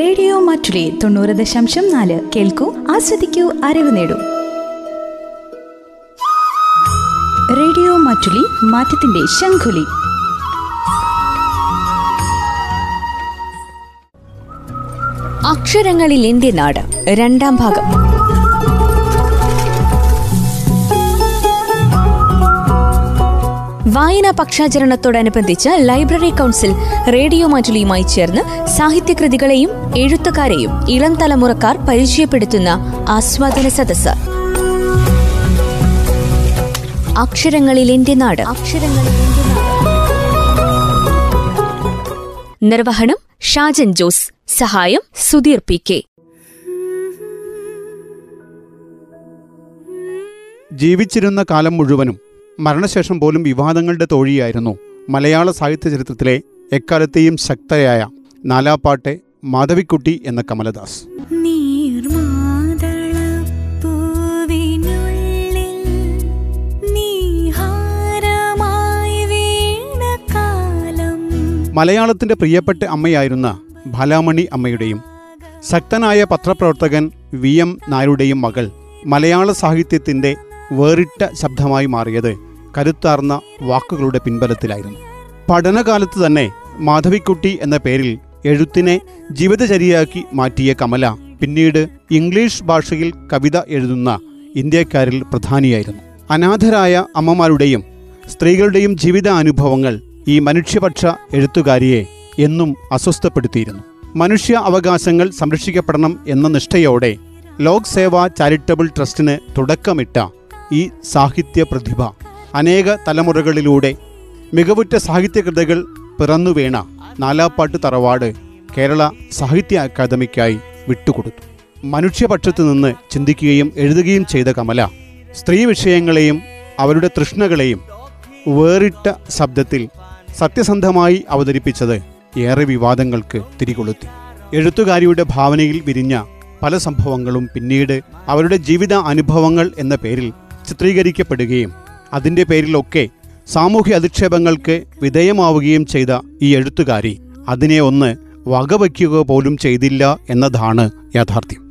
Radio Mattoli തൊണ്ണൂറ് ദശാംശം നാല്. കേൾക്കൂ ആസ്വദിക്കൂ അറിവ് നേടൂ. റേഡിയോ മാറ്റുലി മാറ്റത്തിന്റെ ശംഖുലി. അക്ഷരങ്ങളിൽ ഇന്ത്യ നാട് രണ്ടാം ഭാഗം. വായനാ പക്ഷാചരണത്തോടനുബന്ധിച്ച് ലൈബ്രറി കൗൺസിൽ റേഡിയോ മാറ്റുലിയുമായി ചേർന്ന് സാഹിത്യകൃതികളെയും എഴുത്തുകാരെയും ഇളം തലമുറക്കാർ പരിചയപ്പെടുത്തുന്ന ആസ്വാദന സദസ് അക്ഷരങ്ങളിൽ നാട്. നിർവഹണം ഷാജൻ ജോസ്. സഹായം സുധീർ പി കെ. ജീവിച്ചിരുന്ന കാലം മുഴുവനും മരണശേഷം പോലും വിവാദങ്ങളുടെ തോഴിയായിരുന്നു മലയാള സാഹിത്യ ചരിത്രത്തിലെ എക്കാലത്തെയും ശക്തയായ നാലാപ്പാട്ടെ മാധവിക്കുട്ടി എന്ന കമലദാസ്. മലയാളത്തിന്റെ പ്രിയപ്പെട്ട അമ്മയായിരുന്ന ഭലാമണി അമ്മയുടെയും ശക്തനായ പത്രപ്രവർത്തകൻ വി എം നായരുടെയും മകൾ മലയാള സാഹിത്യത്തിന്റെ വേറിട്ട ശബ്ദമായി മാറിയത് കരുത്താർന്ന വാക്കുകളുടെ പിൻബലത്തിലായിരുന്നു. പഠനകാലത്ത് തന്നെ മാധവിക്കുട്ടി എന്ന പേരിൽ എഴുത്തിനെ ജീവിതചര്യയാക്കി മാറ്റിയ കമല പിന്നീട് ഇംഗ്ലീഷ് ഭാഷയിൽ കവിത എഴുതുന്ന ഇന്ത്യക്കാരിൽ പ്രധാനിയായിരുന്നു. അനാഥരായ അമ്മമാരുടെയും സ്ത്രീകളുടെയും ജീവിതാനുഭവങ്ങൾ ഈ മനുഷ്യപക്ഷ എഴുത്തുകാരിയെ എന്നും അസ്വസ്ഥപ്പെടുത്തിയിരുന്നു. മനുഷ്യ അവകാശങ്ങൾ സംരക്ഷിക്കപ്പെടണം എന്ന നിഷ്ഠയോടെ ലോക് സേവ ചാരിറ്റബിൾ ട്രസ്റ്റിന് തുടക്കമിട്ട ഈ സാഹിത്യ പ്രതിഭ അനേക തലമുറകളിലൂടെ മികവുറ്റ സാഹിത്യകൃതികൾ പിറന്നുവീണ നാലാപ്പാട്ട് തറവാട് കേരള സാഹിത്യ അക്കാദമിക്കായി വിട്ടുകൊടുത്തു. മനുഷ്യപക്ഷത്തു നിന്ന് ചിന്തിക്കുകയും എഴുതുകയും ചെയ്ത കമല സ്ത്രീ വിഷയങ്ങളെയും അവരുടെ തൃഷ്ണകളെയും വേറിട്ട ശബ്ദത്തിൽ സത്യസന്ധമായി അവതരിപ്പിച്ചത് ഏറെ വിവാദങ്ങൾക്ക് തിരികൊളുത്തി. എഴുത്തുകാരിയുടെ ഭാവനയിൽ വിരിഞ്ഞ പല സംഭവങ്ങളും പിന്നീട് അവരുടെ ജീവിത അനുഭവങ്ങൾ എന്ന പേരിൽ ചിത്രീകരിക്കപ്പെടുകയും അതിന്റെ പേരിലൊക്കെ സാമൂഹ്യ അധിക്ഷേപങ്ങൾക്ക് വിധേയമാവുകയും ചെയ്ത ഈ എഴുത്തുകാരി അതിനെ ഒന്ന് വകവയ്ക്കുക പോലും ചെയ്തില്ല എന്നതാണ് യാഥാർത്ഥ്യം.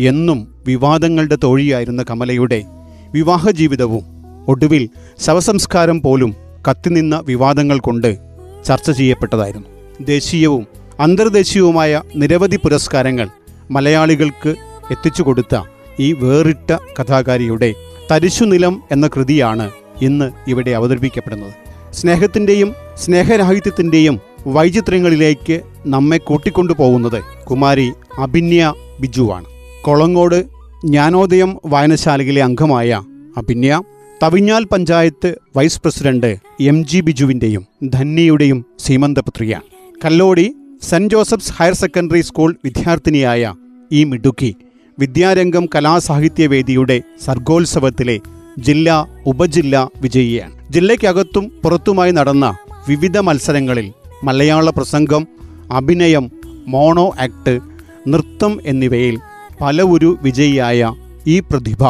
എന്നും വിവാദങ്ങളുടെ തോഴിയായിരുന്ന കമലയുടെ വിവാഹ ജീവിതവും ഒടുവിൽ ശവസംസ്കാരം പോലും കത്തിനിന്ന വിവാദങ്ങൾ കൊണ്ട് ചർച്ച ചെയ്യപ്പെട്ടതായിരുന്നു. ദേശീയവും അന്തർദേശീയവുമായ നിരവധി പുരസ്കാരങ്ങൾ മലയാളികൾക്ക് എത്തിച്ചു കൊടുത്ത ഈ വേറിട്ട കഥാകാരിയുടെ തരിശുനിലം എന്ന കൃതിയാണ് ഇന്ന് ഇവിടെ അവതരിപ്പിക്കപ്പെടുന്നത്. സ്നേഹത്തിന്റെയും സ്നേഹരാഹിത്യത്തിന്റെയും വൈചിത്ര്യങ്ങളിലേക്ക് നമ്മെ കൂട്ടിക്കൊണ്ടു പോകുന്നത് കുമാരി അഭിന്യ ബിജുവാണ് കൊളങ്ങോട് ജ്ഞാനോദയം വായനശാലയിലെ അംഗമായ Abhinya Thavinjal panchayat vice president M G ബിജുവിന്റെയും ധന്യയുടെയും സീമന്തപുത്രിയാണ് Kallody saint Joseph's higher secondary school വിദ്യാർത്ഥിനിയായ ഈ മിടുക്കി വിദ്യാരംഗം കലാസാഹിത്യവേദിയുടെ സർഗോത്സവത്തിലെ ജില്ലാ ഉപജില്ല വിജയിയാണ്. ജില്ലയ്ക്കകത്തും പുറത്തുമായി നടന്ന വിവിധ മത്സരങ്ങളിൽ മലയാള പ്രസംഗം അഭിനയം മോണോ ആക്ട് നൃത്തം എന്നിവയിൽ പല ഒരു വിജയിയായ ഈ പ്രതിഭ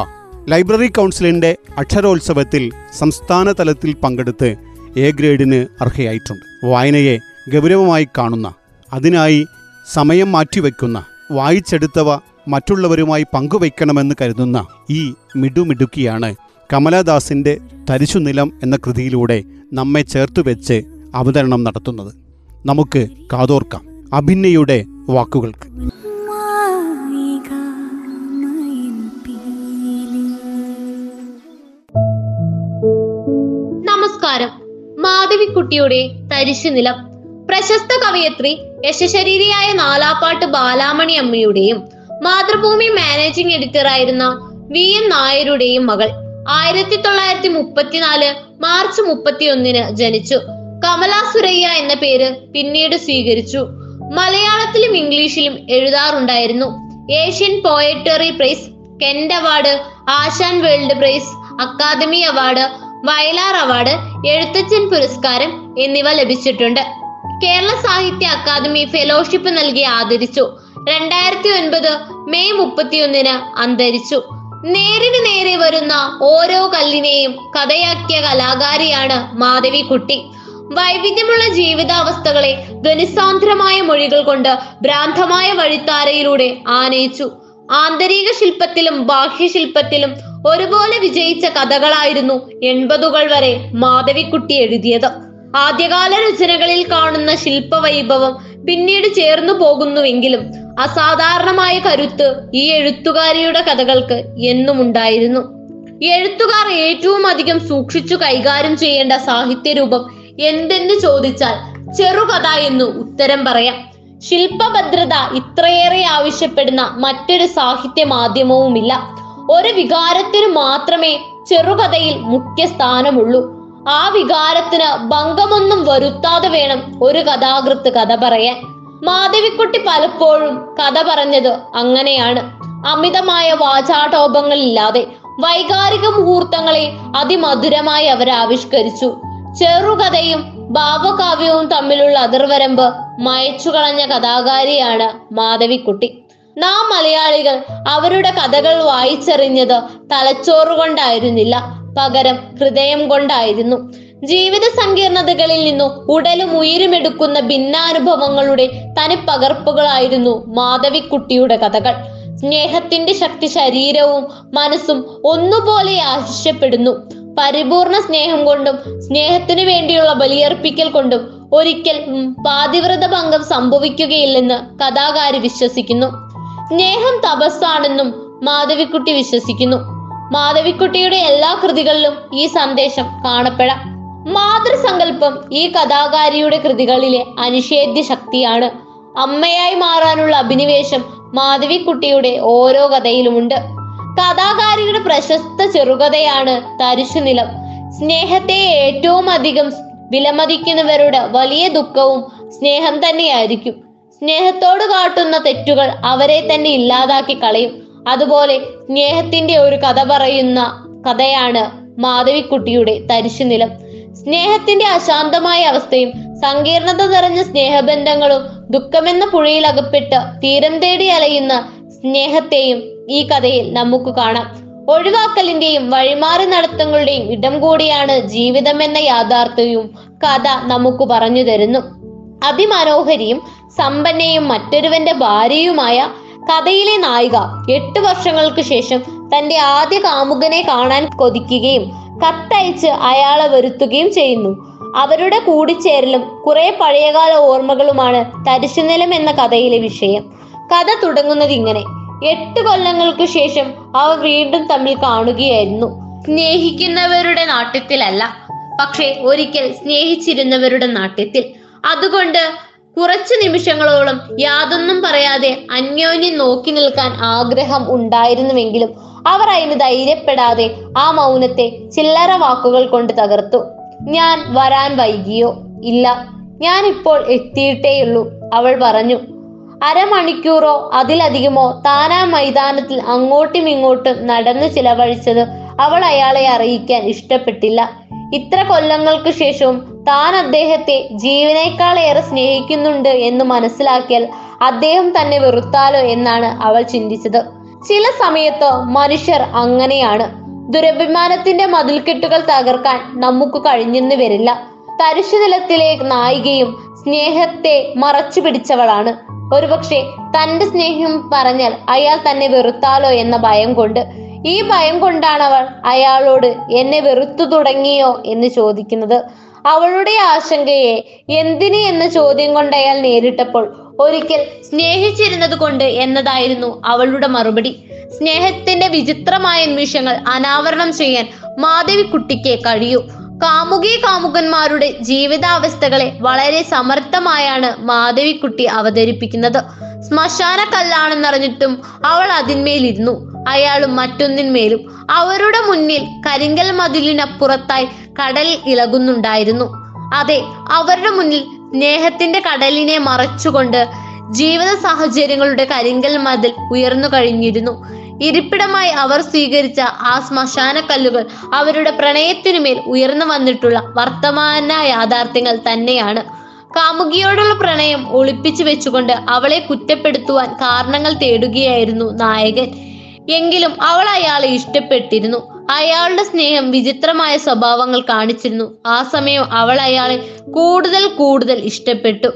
ലൈബ്രറി കൗൺസിലിന്റെ അക്ഷരോത്സവത്തിൽ സംസ്ഥാന തലത്തിൽ പങ്കെടുത്ത് എ ഗ്രേഡിന് അർഹയായിട്ടുണ്ട്. വായനയെ ഗൗരവമായി കാണുന്ന അതിനായി സമയം മാറ്റിവെക്കുന്ന വായിച്ചെടുത്തവ മറ്റുള്ളവരുമായി പങ്കുവയ്ക്കണമെന്ന് കരുതുന്ന ഈ മിടുമിടുക്കിയാണ് കമലദാസിന്റെ തരിശുനിലം എന്ന കൃതിയിലൂടെ നമ്മെ ചേർത്തുവെച്ച് അവതരണം നടത്തുന്നത്. നമുക്ക് കാതോർക്കാം അഭിന്നയുടെ വാക്കുകൾക്ക്. നമസ്കാരം. മാധവിക്കുട്ടിയുടെ തരിശുനിലം. പ്രശസ്ത കവയത്രി യശശരീരിയായ നാലാപ്പാട്ട് ബാലാമണി അമ്മയുടെയും മാതൃഭൂമി മാനേജിംഗ് എഡിറ്റർ ആയിരുന്ന വി എം നായരുടെയും മകൾ ആയിരത്തി തൊള്ളായിരത്തി മുപ്പത്തിനാല് മാർച്ച് മുപ്പത്തിയൊന്നിന് ജനിച്ചു. കമല സുരയ്യ എന്ന പേര് പിന്നീട് സ്വീകരിച്ചു. മലയാളത്തിലും ഇംഗ്ലീഷിലും എഴുതാറുണ്ടായിരുന്നു. Asian poetry prize Kent award Asan world prize academy award Vayalar award Ezhuthachan പുരസ്കാരം എന്നിവ ലഭിച്ചിട്ടുണ്ട്. കേരള സാഹിത്യ അക്കാദമി ഫെലോഷിപ്പ് നൽകി ആദരിച്ചു. രണ്ടായിരത്തി ഒൻപത് മെയ് മുപ്പത്തിയൊന്നിന് അന്തരിച്ചു. നേരിന് നേരെ വരുന്ന ഓരോ കല്ലിനെയും കഥയാക്കിയ കലാകാരിയാണ് മാധവിക്കുട്ടി. വൈവിധ്യമുള്ള ജീവിതാവസ്ഥകളെ ധ്വനിസാന്ദ്രമായ മൊഴികൾ കൊണ്ട് ഭ്രാന്തമായ വഴിത്താരയിലൂടെ ആനയിച്ചു. ആന്തരിക ശില്പത്തിലും ബാഹ്യശില്പത്തിലും ഒരുപോലെ വിജയിച്ച കഥകളായിരുന്നു എൺപതുകൾ വരെ മാധവിക്കുട്ടി എഴുതിയത്. ആദ്യകാല രചനകളിൽ കാണുന്ന ശില്പവൈഭവം പിന്നീട് ചേർന്നു പോകുന്നുവെങ്കിലും അസാധാരണമായ കരുത്ത് ഈ എഴുത്തുകാരിയുടെ കഥകൾക്ക് എന്നും ഉണ്ടായിരുന്നു. എഴുത്തുകാർ ഏറ്റവും അധികം സൂക്ഷിച്ചു കൈകാര്യം ചെയ്യേണ്ട സാഹിത്യരൂപം എന്തെന്ന് ചോദിച്ചാൽ ചെറുകഥ എന്ന് ഉത്തരം പറയാം. ശില്പഭദ്രത ഇത്രയേറെ ആവശ്യപ്പെടുന്ന മറ്റൊരു സാഹിത്യ മാധ്യമവുമില്ല. ഒരു വികാരത്തിന് മാത്രമേ ചെറുകഥയിൽ മുഖ്യ സ്ഥാനമുള്ളൂ. ആ വികാരത്തിന് ഭംഗമൊന്നും വരുത്താതെ വേണം ഒരു കഥാകൃത്ത് കഥ പറയാൻ. മാധവിക്കുട്ടി പലപ്പോഴും കഥ പറഞ്ഞത് അങ്ങനെയാണ്. അമിതമായ വാചാടോപങ്ങളില്ലാതെ വൈകാരിക മുഹൂർത്തങ്ങളെ അതിമധുരമായി അവർ ആവിഷ്കരിച്ചു. ചെറുകഥയും ഭാവകാവ്യവും തമ്മിലുള്ള അതിർവരമ്പ് മയച്ചു കളഞ്ഞ കഥാകാരിയാണ് മാധവിക്കുട്ടി. നാം മലയാളികൾ അവരുടെ കഥകൾ വായിച്ചറിഞ്ഞത് തലച്ചോറ് കൊണ്ടായിരുന്നില്ല പകരം ഹൃദയം കൊണ്ടായിരുന്നു. ജീവിത സങ്കീർണതകളിൽ നിന്നും ഉടലും ഉയരുമെടുക്കുന്ന ഭിന്നാനുഭവങ്ങളുടെ തനിപ്പകർപ്പുകളായിരുന്നു മാധവിക്കുട്ടിയുടെ കഥകൾ. സ്നേഹത്തിന്റെ ശക്തി ശരീരവും മനസ്സും ഒന്നുപോലെ ആശിഷ്യപ്പെടുന്നു. പരിപൂർണ സ്നേഹം കൊണ്ടും സ്നേഹത്തിനു വേണ്ടിയുള്ള ബലിയർപ്പിക്കൽ കൊണ്ടും ഒരിക്കൽ പാതിവ്രത ഭംഗം സംഭവിക്കുകയില്ലെന്ന് കഥാകാരി വിശ്വസിക്കുന്നു. സ്നേഹം തപസ്സാണെന്നും മാധവിക്കുട്ടി വിശ്വസിക്കുന്നു. മാധവിക്കുട്ടിയുടെ എല്ലാ കൃതികളിലും ഈ സന്ദേശം കാണപ്പെടാം. മാതൃസങ്കല്പം ഈ കഥാകാരിയുടെ കൃതികളിലെ അനിഷേധ്യ ശക്തിയാണ് അമ്മയായി മാറാനുള്ള അഭിനിവേശം മാധവിക്കുട്ടിയുടെ ഓരോ കഥയിലുമുണ്ട്. കഥാകാരിയുടെ പ്രശസ്ത ചെറുകഥയാണ് തരിശുനിലം. സ്നേഹത്തെ ഏറ്റവും അധികം വിലമതിക്കുന്നവരുടെ വലിയ ദുഃഖവും സ്നേഹം തന്നെയായിരിക്കും. സ്നേഹത്തോട് കാട്ടുന്ന തെറ്റുകൾ അവരെ തന്നെ ഇല്ലാതാക്കി കളയും. അതുപോലെ സ്നേഹത്തിന്റെ ഒരു കഥ പറയുന്ന കഥയാണ് മാധവിക്കുട്ടിയുടെ തരിശുനിലം. സ്നേഹത്തിന്റെ അശാന്തമായ അവസ്ഥയും സങ്കീർണത നിറഞ്ഞ സ്നേഹബന്ധങ്ങളും ദുഃഖമെന്ന പുഴയിൽ അകപ്പെട്ട് തീരം തേടി അലയുന്ന സ്നേഹത്തെയും ഈ കഥയിൽ നമുക്ക് കാണാം. ഒഴിവാക്കലിന്റെയും വഴിമാറി നടത്തങ്ങളുടെയും ഇടം കൂടിയാണ് ജീവിതം എന്ന യാഥാർത്ഥ്യവും കഥ നമുക്ക് പറഞ്ഞു തരുന്നു. അതിമനോഹരിയും സമ്പന്നയും മറ്റൊരുവന്റെ ഭാര്യയുമായ കഥയിലെ നായിക എട്ട് വർഷങ്ങൾക്ക് ശേഷം തന്റെ ആദ്യ കാമുകനെ കാണാൻ കൊതിക്കുകയും കത്തയച്ച് അയാളെ വരുത്തുകയും ചെയ്യുന്നു. അവരുടെ കൂടിച്ചേരലും കുറെ പഴയകാല ഓർമ്മകളുമാണ് തരിശുനിലം എന്ന കഥയിലെ വിഷയം. കഥ തുടങ്ങുന്നത് ഇങ്ങനെ. എട്ട് കൊല്ലങ്ങൾക്ക് ശേഷം അവർ വീണ്ടും തമ്മിൽ കാണുകയായിരുന്നു. സ്നേഹിക്കുന്നവരുടെ നാട്യത്തിലല്ല പക്ഷേ ഒരിക്കൽ സ്നേഹിച്ചിരുന്നവരുടെ നാട്യത്തിൽ. അതുകൊണ്ട് കുറച്ചു നിമിഷങ്ങളോളം യാതൊന്നും പറയാതെ അന്യോന്യം നോക്കി നിൽക്കാൻ ആഗ്രഹം ഉണ്ടായിരുന്നുവെങ്കിലും അവർ അതിന് ധൈര്യപ്പെടാതെ ആ മൗനത്തെ ചില്ലറ വാക്കുകൾ കൊണ്ട് തകർത്തു. ഞാൻ വരാൻ വൈകിയോ? ഇല്ല. ഞാൻ ഇപ്പോൾ എത്തിയിട്ടേയുള്ളൂ അവൾ പറഞ്ഞു. അരമണിക്കൂറോ അതിലധികമോ താനാ മൈതാനത്തിൽ അങ്ങോട്ടും ഇങ്ങോട്ടും നടന്നു ചിലവഴിച്ചത് അവൾ അയാളെ അറിയിക്കാൻ ഇഷ്ടപ്പെട്ടില്ല. ഇത്ര കൊല്ലങ്ങൾക്ക് ശേഷവും താൻ അദ്ദേഹത്തെ ജീവനേക്കാളേറെ സ്നേഹിക്കുന്നുണ്ട് എന്ന് മനസ്സിലാക്കിയാൽ അദ്ദേഹം തന്നെ വെറുത്താലോ എന്നാണ് അവൾ ചിന്തിച്ചത്. ചില സമയത്ത് മനുഷ്യർ അങ്ങനെയാണ്. ദുരഭിമാനത്തിന്റെ മതിൽക്കെട്ടുകൾ തകർക്കാൻ നമുക്ക് കഴിഞ്ഞെന്ന് വരില്ല. തരിശുനിലത്തിലെ നായികയും സ്നേഹത്തെ മറച്ചു പിടിച്ചവളാണ്. ഒരുപക്ഷെ തന്റെ സ്നേഹം പറഞ്ഞാൽ അയാൾ തന്നെ വെറുത്താലോ എന്ന ഭയം കൊണ്ട്. ഈ ഭയം കൊണ്ടാണ് അവൾ അയാളോട് എന്നെ വെറുത്തു തുടങ്ങിയോ എന്ന് ചോദിക്കുന്നത്. അവളുടെ ആശങ്കയെ എന്തിന് എന്ന ചോദ്യം കൊണ്ട് അയാൾ നേരിട്ടപ്പോൾ ഒരിക്കൽ സ്നേഹിച്ചിരുന്നത് കൊണ്ട് എന്നതായിരുന്നു അവളുടെ മറുപടി. സ്നേഹത്തിന്റെ വിചിത്രമായ നിമിഷങ്ങൾ അനാവരണം ചെയ്യാൻ മാധവിക്കുട്ടിക്ക് കഴിയൂ. കാമുകി കാമുകന്മാരുടെ ജീവിതാവസ്ഥകളെ വളരെ സമർത്ഥമായാണ് മാധവിക്കുട്ടി അവതരിപ്പിക്കുന്നത്. ശ്മശാന കല്ലാണെന്നറിഞ്ഞിട്ടും അവൾ അതിന്മേലിരുന്നു. അയാളും മറ്റൊന്നിന്മേലും അവരുടെ മുന്നിൽ കരിങ്കൽ മതിലിനപ്പുറത്തായി കടൽ ഇളകുന്നുണ്ടായിരുന്നു. അതെ അവരുടെ മുന്നിൽ സ്നേഹത്തിന്റെ കടലിനെ മറച്ചുകൊണ്ട് ജീവിത സാഹചര്യങ്ങളുടെ കരിങ്കൽ മതിൽ ഉയർന്നു കഴിഞ്ഞിരുന്നു. ഇരിപ്പിടമായി അവർ സ്വീകരിച്ച ആ ശ്മശാന കല്ലുകൾ അവരുടെ പ്രണയത്തിനുമേൽ ഉയർന്നു വന്നിട്ടുള്ള വർത്തമാന യാഥാർത്ഥ്യങ്ങൾ തന്നെയാണ്. കാമുകിയോടുള്ള പ്രണയം ഒളിപ്പിച്ചു വെച്ചുകൊണ്ട് അവളെ കുറ്റപ്പെടുത്തുവാൻ കാരണങ്ങൾ തേടുകയായിരുന്നു നായകൻ. എങ്കിലും അവൾ അയാളെ ഇഷ്ടപ്പെട്ടിരുന്നു. അയാളുടെ സ്നേഹം വിചിത്രമായ സ്വഭാവങ്ങൾ കാണിച്ചിരുന്നു. ആ സമയം അവൾ അയാളെ കൂടുതൽ കൂടുതൽ ഇഷ്ടപ്പെട്ടു.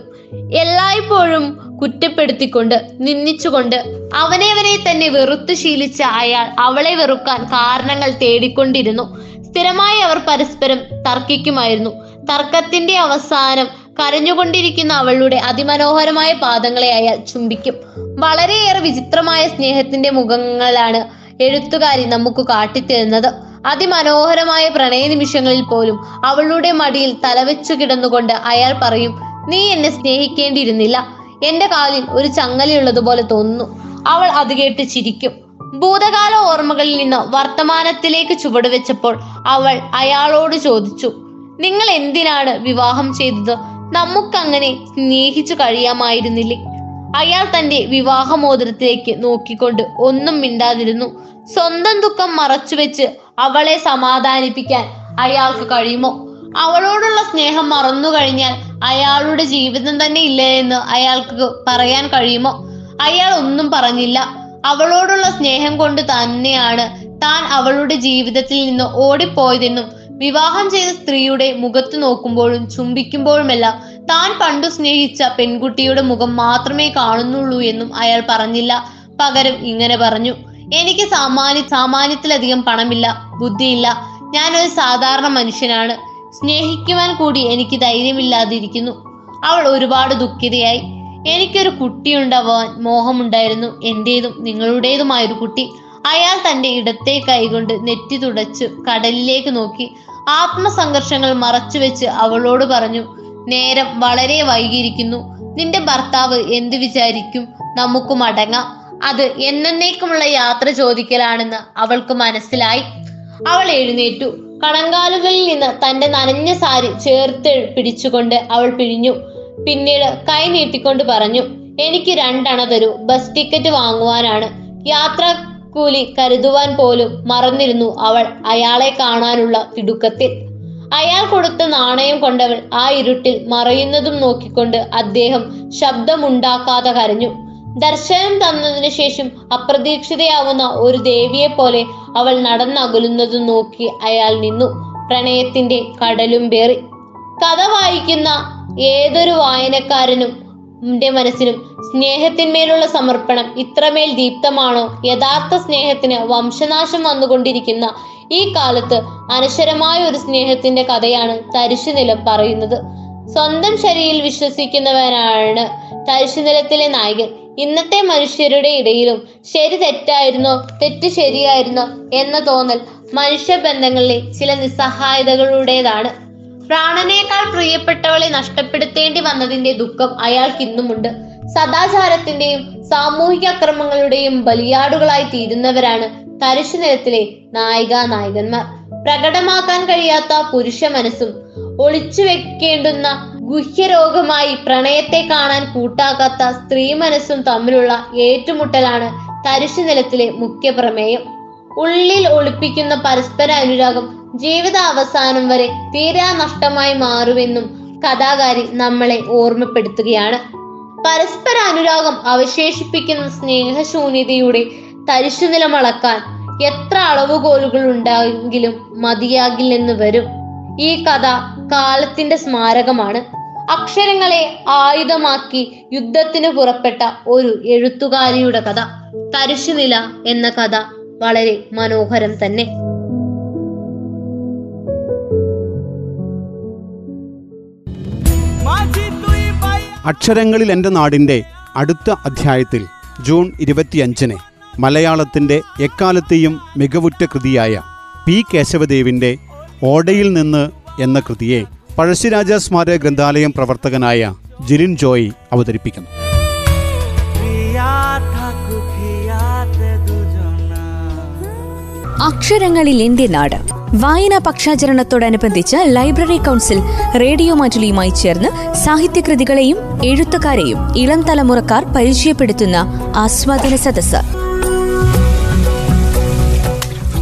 എല്ലായ്പ്പോഴും കുറ്റപ്പെടുത്തിക്കൊണ്ട് നിന്ദിച്ചുകൊണ്ട് അവനെവനെ തന്നെ വെറുത്തു ശീലിച്ച അയാൾ അവളെ വെറുക്കാൻ കാരണങ്ങൾ തേടിക്കൊണ്ടിരുന്നു. സ്ഥിരമായി അവർ പരസ്പരം തർക്കിക്കുമായിരുന്നു. തർക്കത്തിന്റെ അവസാനം കരഞ്ഞുകൊണ്ടിരിക്കുന്ന അവളുടെ അതിമനോഹരമായ പാദങ്ങളെ അയാൾ ചുംബിക്കും. വളരെയേറെ വിചിത്രമായ സ്നേഹത്തിന്റെ മുഖങ്ങളാണ് എഴുത്തുകാരി നമുക്ക് കാട്ടിത്തരുന്നത്. അതിമനോഹരമായ പ്രണയ നിമിഷങ്ങളിൽ പോലും അവളുടെ മടിയിൽ തലവെച്ചു കിടന്നുകൊണ്ട് അയാൾ പറയും നീ എന്നെ സ്നേഹിക്കേണ്ടിയിരുന്നില്ല. എന്റെ കാലിൽ ഒരു ചങ്ങലയുള്ളതുപോലെ തോന്നുന്നു. അവൾ അത് കേട്ട് ചിരിക്കും. ഭൂതകാല ഓർമ്മകളിൽ നിന്ന് വർത്തമാനത്തിലേക്ക് ചുവടുവെച്ചപ്പോൾ അവൾ അയാളോട് ചോദിച്ചു നിങ്ങൾ എന്തിനാണ് വിവാഹം ചെയ്തത്? നമുക്കങ്ങനെ സ്നേഹിച്ചു കഴിയാമായിരുന്നില്ലേ? അയാൾ തന്റെ വിവാഹമോതിരത്തിലേക്ക് നോക്കിക്കൊണ്ട് ഒന്നും മിണ്ടാതിരുന്നു. സ്വന്തം ദുഃഖം മറച്ചുവെച്ച് അവളെ സമാധാനിപ്പിക്കാൻ അയാൾക്ക് കഴിയുമോ? അവളോടുള്ള സ്നേഹം മറന്നു കഴിഞ്ഞാൽ അയാളുടെ ജീവിതം തന്നെ ഇല്ല എന്ന് അയാൾക്ക് പറയാൻ കഴിയുമോ? അയാൾ ഒന്നും പറഞ്ഞില്ല. അവളോടുള്ള സ്നേഹം കൊണ്ട് തന്നെയാണ് താൻ അവളുടെ ജീവിതത്തിൽ നിന്ന് ഓടിപ്പോയതെന്നും വിവാഹം ചെയ്ത സ്ത്രീയുടെ മുഖത്ത് നോക്കുമ്പോഴും ചുംബിക്കുമ്പോഴുമെല്ലാം താൻ പണ്ടു സ്നേഹിച്ച പെൺകുട്ടിയുടെ മുഖം മാത്രമേ കാണുന്നുള്ളൂ എന്നും അയാൾ പറഞ്ഞില്ല. പകരം ഇങ്ങനെ പറഞ്ഞു എനിക്ക് സാമാന്യ സാമാന്യത്തിലധികം പണമില്ല ബുദ്ധിയില്ല. ഞാൻ ഒരു സാധാരണ മനുഷ്യനാണ്. സ്നേഹിക്കുവാൻ കൂടി എനിക്ക് ധൈര്യമില്ലാതിരിക്കുന്നു. അവൾ ഒരുപാട് ദുഃഖിതയായി. എനിക്കൊരു കുട്ടിയുണ്ടാവാൻ മോഹമുണ്ടായിരുന്നു. എന്റേതും നിങ്ങളുടേതുമായൊരു കുട്ടി. അയാൾ തന്റെ ഇടത്തെ കൈകൊണ്ട് നെറ്റി തുടച്ച് കടലിലേക്ക് നോക്കി. ആത്മസംഘർഷങ്ങൾ മറച്ചുവെച്ച് അവളോട് പറഞ്ഞു നേരം വളരെ വൈകിയിരിക്കുന്നു. നിന്റെ ഭർത്താവ് എന്ത് വിചാരിക്കും? നമുക്ക് മടങ്ങാം അത് എന്നേക്കുമുള്ള യാത്ര ചോദിക്കലാണെന്ന് അവൾക്ക് മനസ്സിലായി. അവൾ എഴുന്നേറ്റു. കണങ്കാലുകളിൽ നിന്ന് തന്റെ നനഞ്ഞ സാരി ചേർത്ത് പിടിച്ചുകൊണ്ട് അവൾ പിഴിഞ്ഞു പിന്നീട് കൈ നീട്ടിക്കൊണ്ട് പറഞ്ഞു എനിക്ക് രണ്ടണ തരൂ. ബസ് ടിക്കറ്റ് വാങ്ങുവാനാണ്. യാത്രാ കൂലി കരുതുവാൻ പോലും മറന്നിരുന്നു അവൾ അയാളെ കാണാനുള്ള തിടുക്കത്തിൽ. അയാൾ കൊടുത്ത നാണയം കൊണ്ടവൾ ആ ഇരുട്ടിൽ മറയുന്നതും നോക്കിക്കൊണ്ട് അദ്ദേഹം ശബ്ദമുണ്ടാക്കാതെ കരഞ്ഞു. ദർശനം തന്നതിനു ശേഷം അപ്രതീക്ഷിതയാവുന്ന ഒരു ദേവിയെ പോലെ അവൾ നടന്നകലുന്നതും നോക്കി അയാൾ നിന്നു. പ്രണയത്തിന്റെ കടലും പേറി. കഥ വായിക്കുന്ന ഏതൊരു വായനക്കാരനും ന്റെ മനസ്സിനും സ്നേഹത്തിന്മേലുള്ള സമർപ്പണം ഇത്രമേൽ ദീപ്തമാണോ? യഥാർത്ഥ സ്നേഹത്തിന് വംശനാശം വന്നുകൊണ്ടിരിക്കുന്ന ഈ കാലത്ത് അനശ്വരമായ ഒരു സ്നേഹത്തിന്റെ കഥയാണ് തരിശുനിലം പറയുന്നത്. സ്വന്തം ശരിയിൽ വിശ്വസിക്കുന്നവരാണ് തരിശുനിലത്തിലെ നായകൻ. ഇന്നത്തെ മനുഷ്യരുടെ ഇടയിലും ശരി തെറ്റായിരുന്നോ തെറ്റ് ശരിയായിരുന്നോ എന്ന തോന്നൽ മനുഷ്യബന്ധങ്ങളിലെ ചില നിസ്സഹായതകളുടേതാണ്. പ്രാണനേക്കാൾ പ്രിയപ്പെട്ടവളെ നഷ്ടപ്പെടുത്തേണ്ടി വന്നതിന്റെ ദുഃഖം അയാൾക്ക് അയാൾക്കിന്നുമുണ്ട് സദാചാരത്തിന്റെയും സാമൂഹിക അക്രമങ്ങളുടെയും ബലിയാടുകളായി തീരുന്നവരാണ് തരിശു നിരത്തിലെ നായിക നായകന്മാർ. പ്രകടമാക്കാൻ കഴിയാത്ത പുരുഷ മനസ്സും ഒളിച്ചു വെക്കേണ്ടുന്ന ഗുഹ്യരോഗമായി പ്രണയത്തെ കാണാൻ കൂട്ടാക്കാത്ത സ്ത്രീ മനസ്സും തമ്മിലുള്ള ഏറ്റുമുട്ടലാണ് തരിശു നിലത്തിലെ മുഖ്യ പ്രമേയം ഉള്ളിൽ ഒളിപ്പിക്കുന്ന പരസ്പര അനുരാഗം ജീവിത അവസാനം വരെ തീരാ നഷ്ടമായി മാറുമെന്നും കഥാകാരി നമ്മളെ ഓർമ്മപ്പെടുത്തുകയാണ്. പരസ്പര അനുരാഗം അവശേഷിപ്പിക്കുന്ന സ്നേഹശൂന്യതയുടെ തരിശുനിലമളക്കാൻ എത്ര അളവുകോലുകൾ ഉണ്ടായെങ്കിലും മതിയാകില്ലെന്ന് വരും. ഈ കഥ കാലത്തിന്റെ സ്മാരകമാണ്. അക്ഷരങ്ങളെ ആയുധമാക്കി യുദ്ധത്തിന് പുറപ്പെട്ട ഒരു എഴുത്തുകാരിയുടെ കഥ തരിശുനില എന്ന കഥ. വളരെ മനോഹരം തന്നെ. അക്ഷരങ്ങളിൽ എന്റെ നാടിന്റെ അടുത്ത അധ്യായത്തിൽ ജൂൺ ഇരുപത്തിയഞ്ചിന് മലയാളത്തിന്റെ എക്കാലത്തെയും മികവുറ്റ കൃതിയായ പി കേശവദേവിന്റെ ഓടയിൽ നിന്ന് എന്ന കൃതിയെ പഴശ്ശിരാജ സ്മാരക ഗ്രന്ഥാലയം പ്രവർത്തകനായ ജിലിൻ ജോയി അവതരിപ്പിക്കുന്നു. അക്ഷരങ്ങളിൽ എന്റെ നാട്. വായനാ പക്ഷാചരണത്തോടനുബന്ധിച്ച് ലൈബ്രറി കൗൺസിൽ റേഡിയോ മാറ്റുലിയുമായി ചേർന്ന് സാഹിത്യകൃതികളെയും എഴുത്തുകാരെയും ഇളം തലമുറക്കാർ പരിചയപ്പെടുത്തുന്ന ആസ്വാദന സദസ്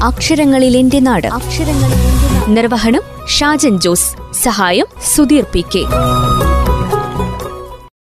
അക്ഷരങ്ങളിൽ എന്റെ നാട്. നിർവഹണം ഷാജൻ ജോസ്. സഹായം സുധീർ പി കെ.